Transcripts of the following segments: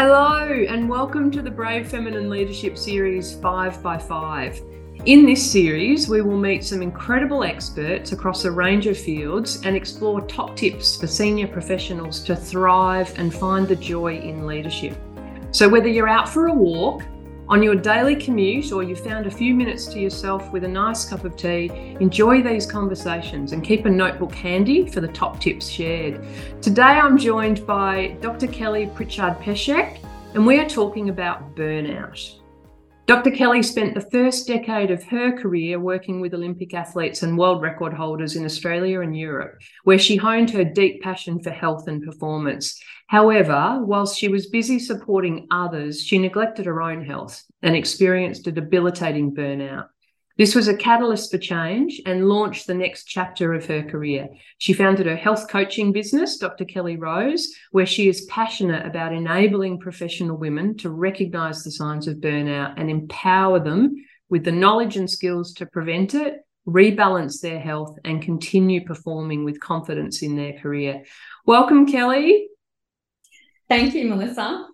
Hello, and welcome to the Brave Feminine Leadership Series 5 by 5 In this series, we will meet some incredible experts across a range of fields and explore top tips for senior professionals to thrive and find the joy in leadership. So, whether you're out for a walk, on your daily commute, or you found a few minutes to yourself with a nice cup of tea, enjoy these conversations and keep a notebook handy for the top tips shared. Today I'm joined by Dr. Kelly Pritchard Peschek, and we are talking about burnout. Dr. Kelly spent the first decade of her career working with Olympic athletes and world record holders in Australia and Europe, where she honed her deep passion for health and performance. However, whilst she was busy supporting others, she neglected her own health and experienced a debilitating burnout. This was a catalyst for change and launched the next chapter of her career. She founded her health coaching business, Dr. Kelly Rose, where she is passionate about enabling professional women to recognize the signs of burnout and empower them with the knowledge and skills to prevent it, rebalance their health, and continue performing with confidence in their career. Welcome, Kelly. Thank you, Melissa.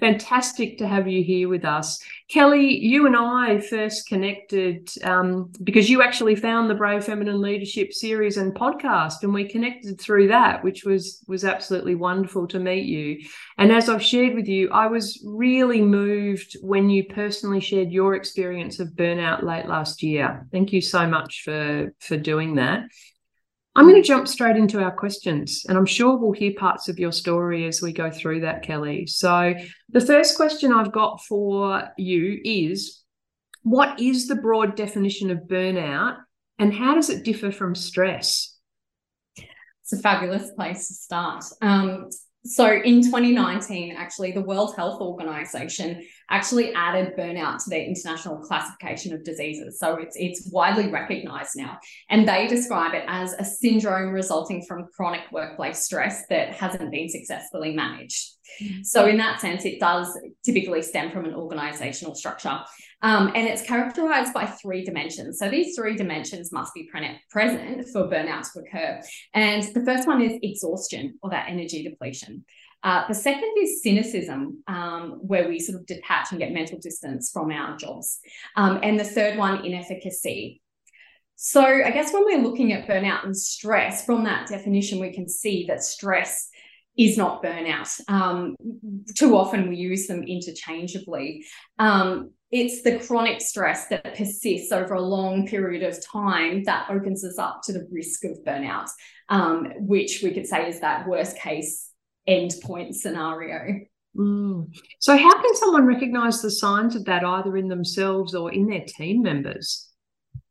Fantastic to have you here with us. Kelly, you and I first connected um, because you actually found the Brave Feminine Leadership series and podcast, and we connected through that, which was was absolutely wonderful to meet you. And as I've shared with you, I was really moved when you personally shared your experience of burnout late last year. Thank you so much for for doing that. I'm going to jump straight into our questions, and I'm sure we'll hear parts of your story as we go through that, Kelly. So, the first question I've got for you is What is the broad definition of burnout, and how does it differ from stress? It's a fabulous place to start. Um, so in 2019, actually, the World Health Organization actually added burnout to their international classification of diseases. So it's it's widely recognized now. And they describe it as a syndrome resulting from chronic workplace stress that hasn't been successfully managed. Mm-hmm. So in that sense, it does typically stem from an organizational structure. Um, and it's characterized by three dimensions. So these three dimensions must be pre- present for burnout to occur. And the first one is exhaustion or that energy depletion. Uh, the second is cynicism, um, where we sort of detach and get mental distance from our jobs. Um, and the third one, inefficacy. So I guess when we're looking at burnout and stress, from that definition, we can see that stress is not burnout. Um, too often we use them interchangeably. Um, it's the chronic stress that persists over a long period of time that opens us up to the risk of burnout, um, which we could say is that worst case endpoint scenario. Mm. So, how can someone recognize the signs of that either in themselves or in their team members?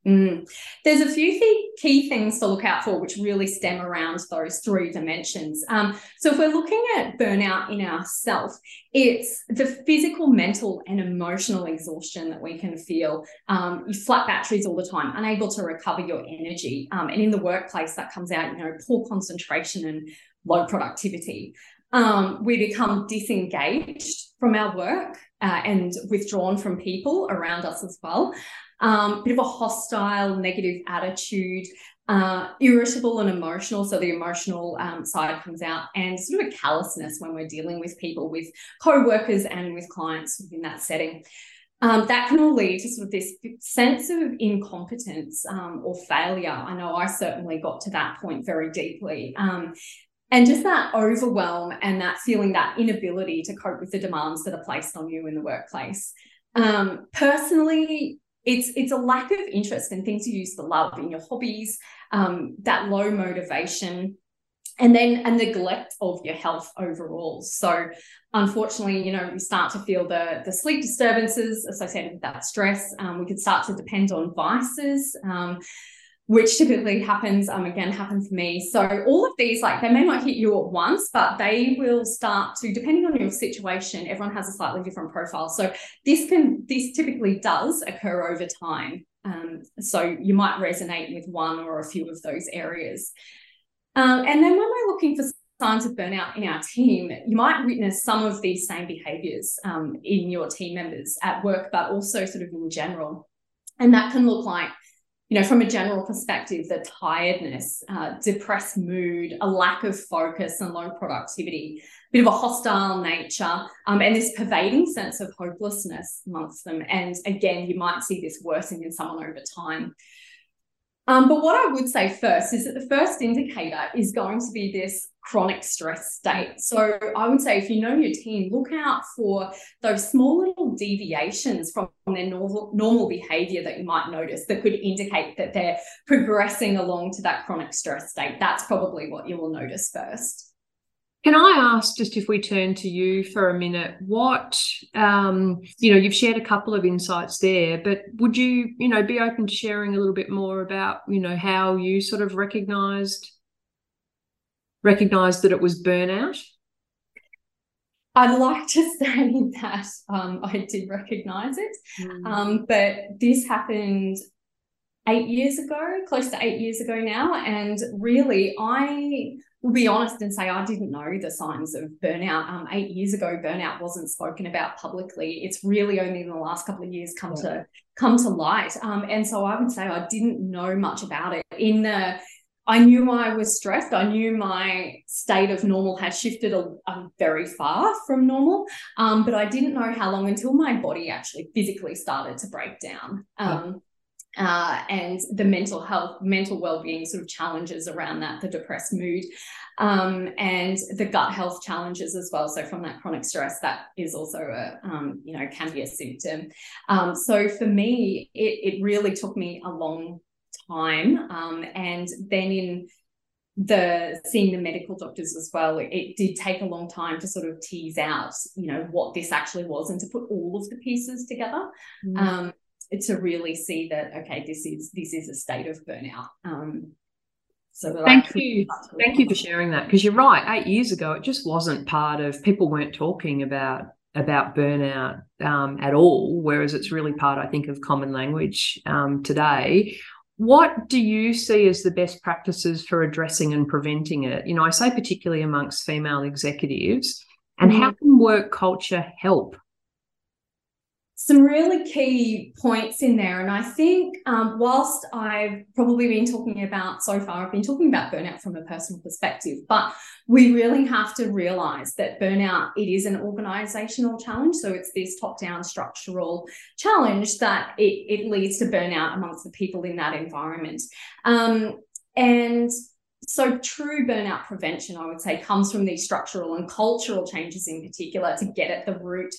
Mm. There's a few th- key things to look out for, which really stem around those three dimensions. Um, so, if we're looking at burnout in ourselves, it's the physical, mental, and emotional exhaustion that we can feel. Um, you flat batteries all the time, unable to recover your energy, um, and in the workplace, that comes out, you know, poor concentration and low productivity. Um, we become disengaged from our work uh, and withdrawn from people around us as well um, bit of a hostile, negative attitude, uh, irritable and emotional. So the emotional um, side comes out, and sort of a callousness when we're dealing with people, with co-workers and with clients within that setting. Um, that can all lead to sort of this sense of incompetence um, or failure. I know I certainly got to that point very deeply. Um, and just that overwhelm and that feeling that inability to cope with the demands that are placed on you in the workplace. Um, personally, it's it's a lack of interest in things you used to love in your hobbies um, that low motivation and then a neglect of your health overall. So unfortunately you know we start to feel the the sleep disturbances associated with that stress um, we could start to depend on vices um, which typically happens um, again happened for me. So all of these like they may not hit you at once but they will start to depending on your situation everyone has a slightly different profile. So this can this typically does occur over time. Um, so you might resonate with one or a few of those areas. Um, and then when we're looking for signs of burnout in our team you might witness some of these same behaviors um, in your team members at work but also sort of in general. And that can look like you know, from a general perspective, the tiredness, uh, depressed mood, a lack of focus and low productivity, a bit of a hostile nature, um, and this pervading sense of hopelessness amongst them. And again, you might see this worsening in someone over time. Um, but what I would say first is that the first indicator is going to be this chronic stress state. So I would say if you know your team, look out for those small little deviations from their normal normal behavior that you might notice that could indicate that they're progressing along to that chronic stress state. That's probably what you will notice first. Can I ask, just if we turn to you for a minute, what, um, you know, you've shared a couple of insights there, but would you, you know, be open to sharing a little bit more about, you know, how you sort of recognized, recognized that it was burnout? I'd like to say that um, I did recognize it, mm. um, but this happened eight years ago, close to eight years ago now. And really, I will be honest and say I didn't know the signs of burnout. Um, eight years ago, burnout wasn't spoken about publicly. It's really only in the last couple of years come yeah. to come to light. Um, and so I would say I didn't know much about it. In the I knew I was stressed. I knew my state of normal had shifted a, a very far from normal, um, but I didn't know how long until my body actually physically started to break down. Um, uh, and the mental health, mental well-being sort of challenges around that, the depressed mood, um, and the gut health challenges as well. So from that chronic stress, that is also a, um, you know, can be a symptom. Um, so for me, it, it really took me a long time, um, and then in the seeing the medical doctors as well it, it, did take a long time to sort of tease out you know what this actually was and to put all of the pieces together mm. um, to really see that okay this is this is a state of burnout. Um, so thank you. Thank you for sharing that because you're right eight years ago it just wasn't part of people weren't talking about about burnout um, at all whereas it's really part i think of common language um, today. What do you see as the best practices for addressing and preventing it? You know i say particularly amongst female executives and mm-hmm. how can work culture help some really key points in there. And I think, um, whilst I've probably been talking about so far, I've been talking about burnout from a personal perspective, but we really have to realize that burnout, it is an organizational challenge. So it's this top down structural challenge that it, it leads to burnout amongst the people in that environment. Um, and so true burnout prevention, I would say, comes from these structural and cultural changes in particular to get at the root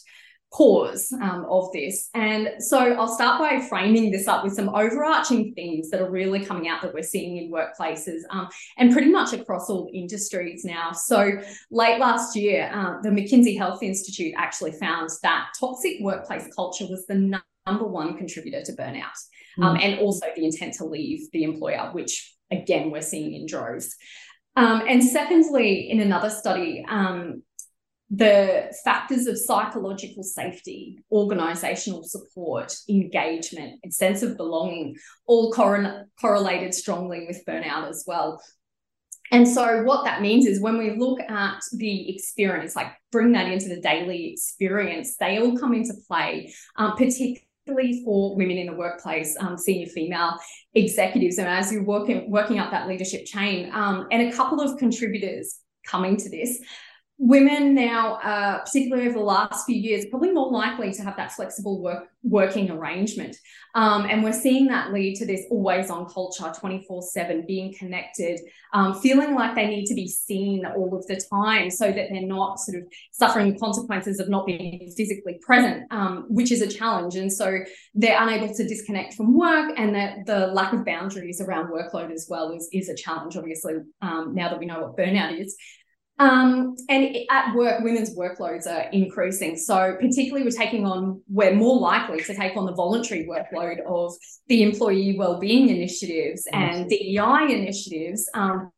cause um, of this. And so I'll start by framing this up with some overarching themes that are really coming out that we're seeing in workplaces um, and pretty much across all industries now. So late last year, uh, the McKinsey Health Institute actually found that toxic workplace culture was the number one contributor to burnout um, mm. and also the intent to leave the employer, which again, we're seeing in droves. Um, and secondly, in another study, um, the factors of psychological safety, organizational support, engagement, and sense of belonging all cor- correlated strongly with burnout as well. And so, what that means is when we look at the experience, like bring that into the daily experience, they all come into play, um, particularly for women in the workplace, um, senior female executives. And as you're working, working up that leadership chain, um, and a couple of contributors coming to this women now, uh, particularly over the last few years, probably more likely to have that flexible work working arrangement. Um, and we're seeing that lead to this always on culture, 24 7, being connected, um, feeling like they need to be seen all of the time so that they're not sort of suffering consequences of not being physically present, um, which is a challenge. And so they're unable to disconnect from work, and that the lack of boundaries around workload as well is, is a challenge, obviously, um, now that we know what burnout is. Um, and at work, women's workloads are increasing. So, particularly, we're taking on, we're more likely to take on the voluntary workload of the employee wellbeing initiatives and DEI initiatives, um,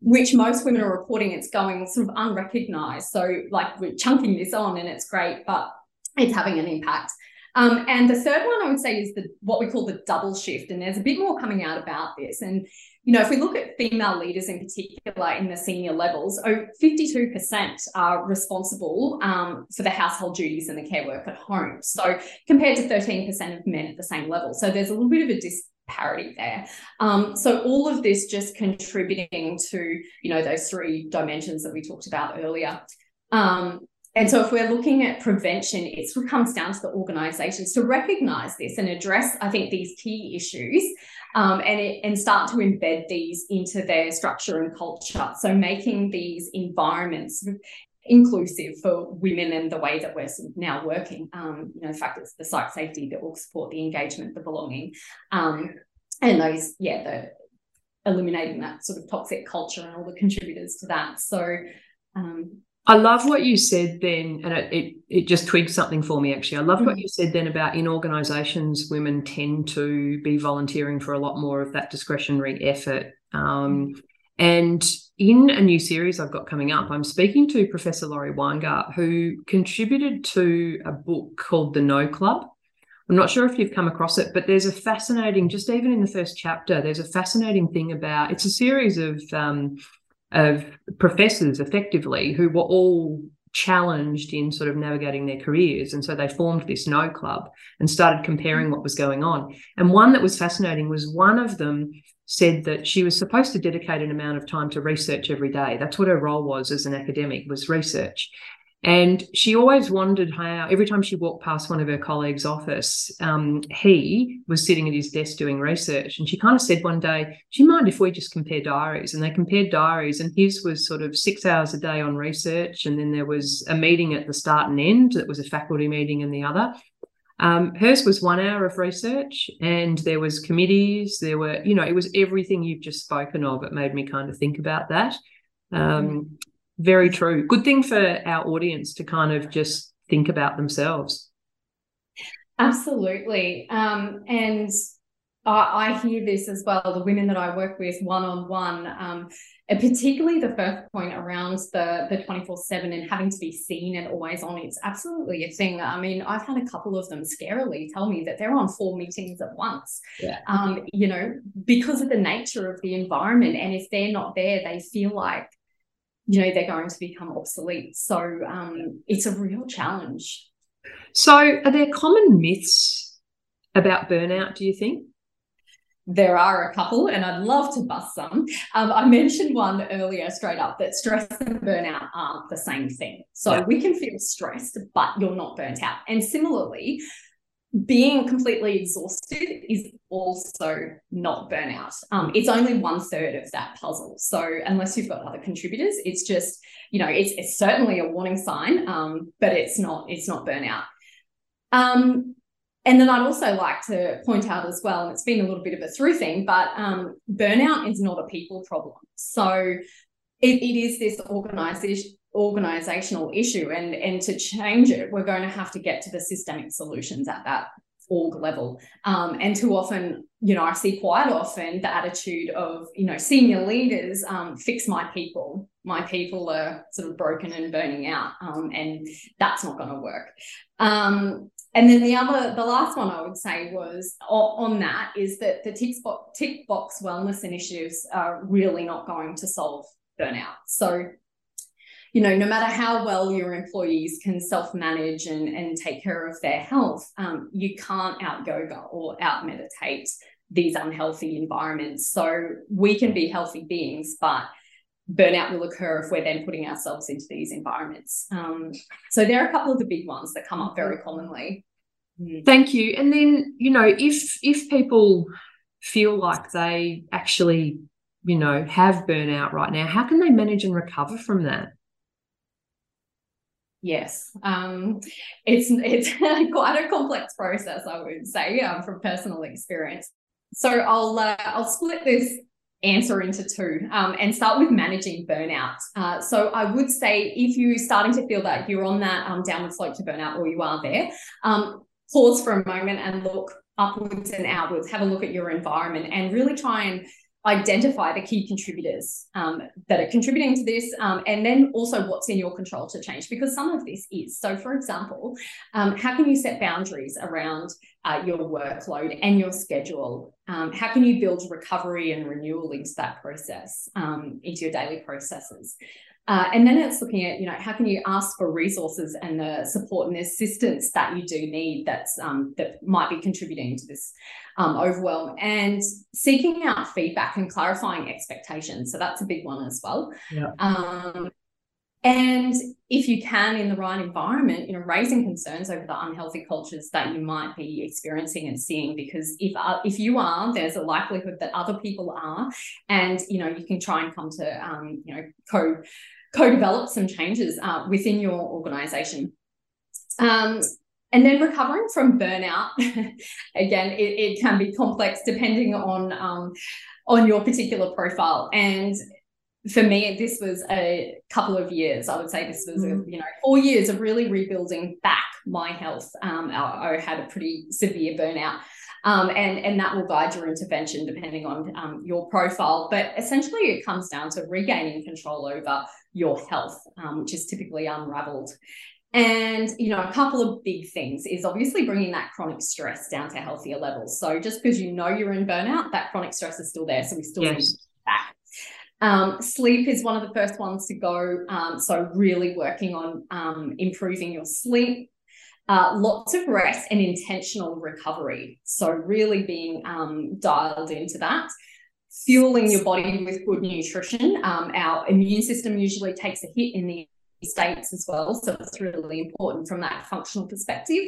which most women are reporting it's going sort of unrecognized. So, like, we're chunking this on and it's great, but it's having an impact. Um, and the third one I would say is the what we call the double shift. And there's a bit more coming out about this. And you know, if we look at female leaders in particular in the senior levels, 52% are responsible um, for the household duties and the care work at home. So compared to 13% of men at the same level. So there's a little bit of a dis- parity there. Um, so all of this just contributing to, you know, those three dimensions that we talked about earlier. Um, and so if we're looking at prevention, it of comes down to the organizations to recognize this and address, I think, these key issues um, and, it, and start to embed these into their structure and culture. So making these environments inclusive for women and the way that we're now working. Um, you know, the fact it's the site safety that will support the engagement, the belonging, um, and those, yeah, the eliminating that sort of toxic culture and all the contributors to that. So, um, I love what you said then, and it, it, it just twigged something for me actually. I loved mm-hmm. what you said then about in organisations, women tend to be volunteering for a lot more of that discretionary effort. Um, mm-hmm. And in a new series I've got coming up, I'm speaking to Professor Laurie Weingart, who contributed to a book called The No Club. I'm not sure if you've come across it, but there's a fascinating, just even in the first chapter, there's a fascinating thing about it's a series of um, of professors effectively who were all challenged in sort of navigating their careers. And so they formed this no club and started comparing what was going on. And one that was fascinating was one of them said that she was supposed to dedicate an amount of time to research every day. That's what her role was as an academic was research. And she always wondered how, every time she walked past one of her colleagues' office, um, he was sitting at his desk doing research. And she kind of said one day, Do you mind if we just compare diaries? And they compared diaries, and his was sort of six hours a day on research. And then there was a meeting at the start and end that was a faculty meeting and the other. Um, hers was one hour of research, and there was committees. There were, you know, it was everything you've just spoken of. It made me kind of think about that. Um, mm. Very true. Good thing for our audience to kind of just think about themselves. Absolutely. Um, and I, I, hear this as well. The women that I work with one on one, particularly the first point around the the 24 7 and having to be seen and always on, it's absolutely a thing. I mean, I've had a couple of them scarily tell me that they're on four meetings at once, yeah. um, you know, because of the nature of the environment. And if they're not there, they feel like you know they're going to become obsolete so um, it's a real challenge so are there common myths about burnout do you think there are a couple, and I'd love to bust some. Um, I mentioned one earlier, straight up, that stress and burnout aren't the same thing. So we can feel stressed, but you're not burnt out. And similarly, being completely exhausted is also not burnout. Um, it's only one third of that puzzle. So unless you've got other contributors, it's just you know it's, it's certainly a warning sign, um, but it's not it's not burnout. Um, and then I'd also like to point out as well, and it's been a little bit of a through thing, but um, burnout is not a people problem. So it, it is this organization organizational issue and and to change it we're going to have to get to the systemic solutions at that org level. Um, and too often you know i see quite often the attitude of you know senior leaders um, fix my people. My people are sort of broken and burning out um, and that's not going to work. Um, and then the other the last one i would say was on that is that the tick tick box wellness initiatives are really not going to solve burnout. So you know, no matter how well your employees can self manage and, and take care of their health, um, you can't out yoga or out meditate these unhealthy environments. So we can be healthy beings, but burnout will occur if we're then putting ourselves into these environments. Um, so there are a couple of the big ones that come up very commonly. Mm. Thank you. And then, you know, if if people feel like they actually, you know, have burnout right now, how can they manage and recover from that? Yes, um, it's it's quite a complex process, I would say, um, from personal experience. So I'll uh, I'll split this answer into two um, and start with managing burnout. Uh, so I would say if you're starting to feel that you're on that um, downward slope to burnout or you are there, um, pause for a moment and look upwards and outwards. Have a look at your environment and really try and identify the key contributors um, that are contributing to this, um, and then also what's in your control to change, because some of this is. So, for example, um, how can you set boundaries around uh, your workload and your schedule? Um, how can you build recovery and renewal into that process, um, into your daily processes? Uh, and then it's looking at, you know, how can you ask for resources and the support and the assistance that you do need that's um, that might be contributing to this um, overwhelm and seeking out feedback and clarifying expectations. So that's a big one as well. Yeah. Um, and if you can, in the right environment, you know, raising concerns over the unhealthy cultures that you might be experiencing and seeing, because if uh, if you are, there's a likelihood that other people are, and you know, you can try and come to um, you know co co-develop some changes uh, within your organization. Um, and then recovering from burnout, again, it, it, can be complex depending on um, on your particular profile. And for me, this was a couple of years. I would say this was, mm. a, you know, four years of really rebuilding back my health. Um, I, I, had a pretty severe burnout. Um, and, and that will guide your intervention depending on um, your profile. But essentially, it comes down to regaining control over your health, um, which is typically unraveled. And, you know, a couple of big things is obviously bringing that chronic stress down to healthier levels. So just because you know you're in burnout, that chronic stress is still there. So we still yes. need to back. Um, sleep is one of the first ones to go. Um, so, really working on um, improving your sleep. Uh, lots of rest and intentional recovery. So, really being um, dialed into that. Fueling your body with good nutrition. Um, our immune system usually takes a hit in the states as well. So, it's really important from that functional perspective.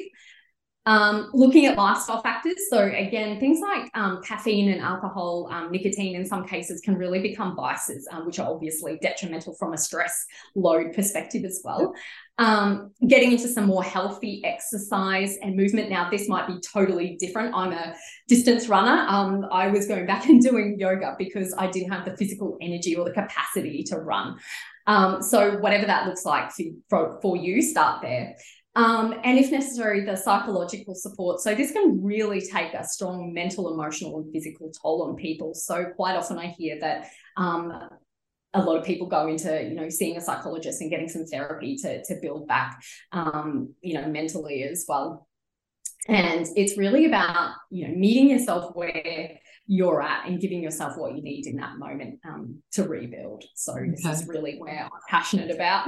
Um, looking at lifestyle factors. So, again, things like um, caffeine and alcohol, um, nicotine in some cases can really become vices, um, which are obviously detrimental from a stress load perspective as well. Um, getting into some more healthy exercise and movement. Now, this might be totally different. I'm a distance runner. Um, I was going back and doing yoga because I didn't have the physical energy or the capacity to run. so, whatever that looks like for, for, for you, start there. Um, and if necessary, the psychological support. So this can really take a strong mental, emotional, and physical toll on people. So quite often I hear that um, a lot of people go into you know seeing a psychologist and getting some therapy to to build back um, you know mentally as well. And it's really about you know meeting yourself where you're at and giving yourself what you need in that moment um, to rebuild. So okay. this is really where I'm passionate about.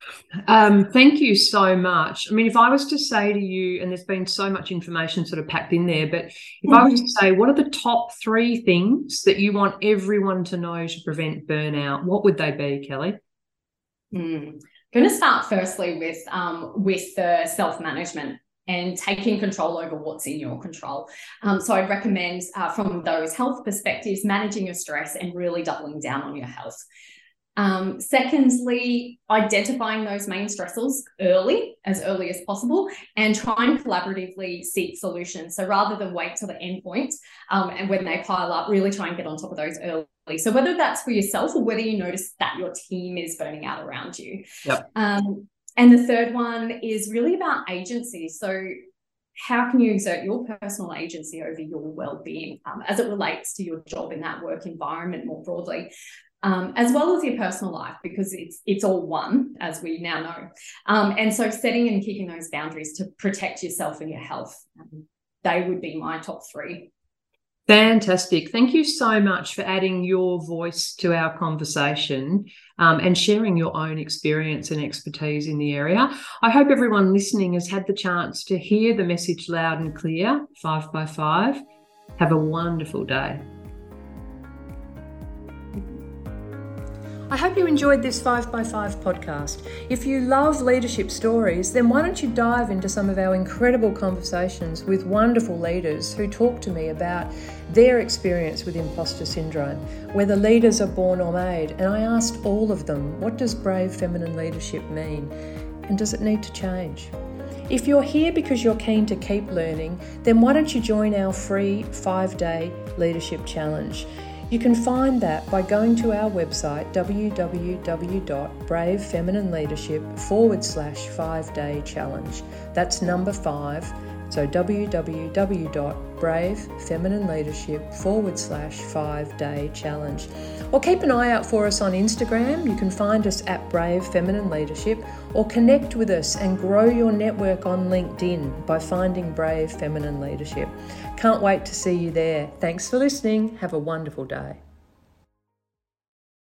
um, thank you so much. I mean, if I was to say to you, and there's been so much information sort of packed in there, but if mm-hmm. I was to say, what are the top three things that you want everyone to know to prevent burnout? What would they be, Kelly? Mm. I'm going to start firstly with um, with the self management and taking control over what's in your control. Um, so I'd recommend uh, from those health perspectives, managing your stress and really doubling down on your health. Um, secondly, identifying those main stressors early, as early as possible, and try and collaboratively seek solutions. So rather than wait till the end point um, and when they pile up, really try and get on top of those early. So whether that's for yourself or whether you notice that your team is burning out around you. Yep. Um, and the third one is really about agency. So, how can you exert your personal agency over your well-being um, as it relates to your job in that work environment more broadly, um, as well as your personal life, because it's it's all one, as we now know. Um, and so, setting and keeping those boundaries to protect yourself and your health, um, they would be my top three. Fantastic. Thank you so much for adding your voice to our conversation um, and sharing your own experience and expertise in the area. I hope everyone listening has had the chance to hear the message loud and clear, five by five. Have a wonderful day. I hope you enjoyed this 5x5 podcast. If you love leadership stories, then why don't you dive into some of our incredible conversations with wonderful leaders who talk to me about their experience with imposter syndrome, whether leaders are born or made. And I asked all of them, what does brave feminine leadership mean? And does it need to change? If you're here because you're keen to keep learning, then why don't you join our free five day leadership challenge? You can find that by going to our website www.bravefeminineleadership forward slash five day challenge. That's number five. So www.bravefeminineleadership forward slash five day challenge. Or keep an eye out for us on Instagram. You can find us at Brave Feminine Leadership or connect with us and grow your network on LinkedIn by finding Brave Feminine Leadership. Can't wait to see you there. Thanks for listening. Have a wonderful day.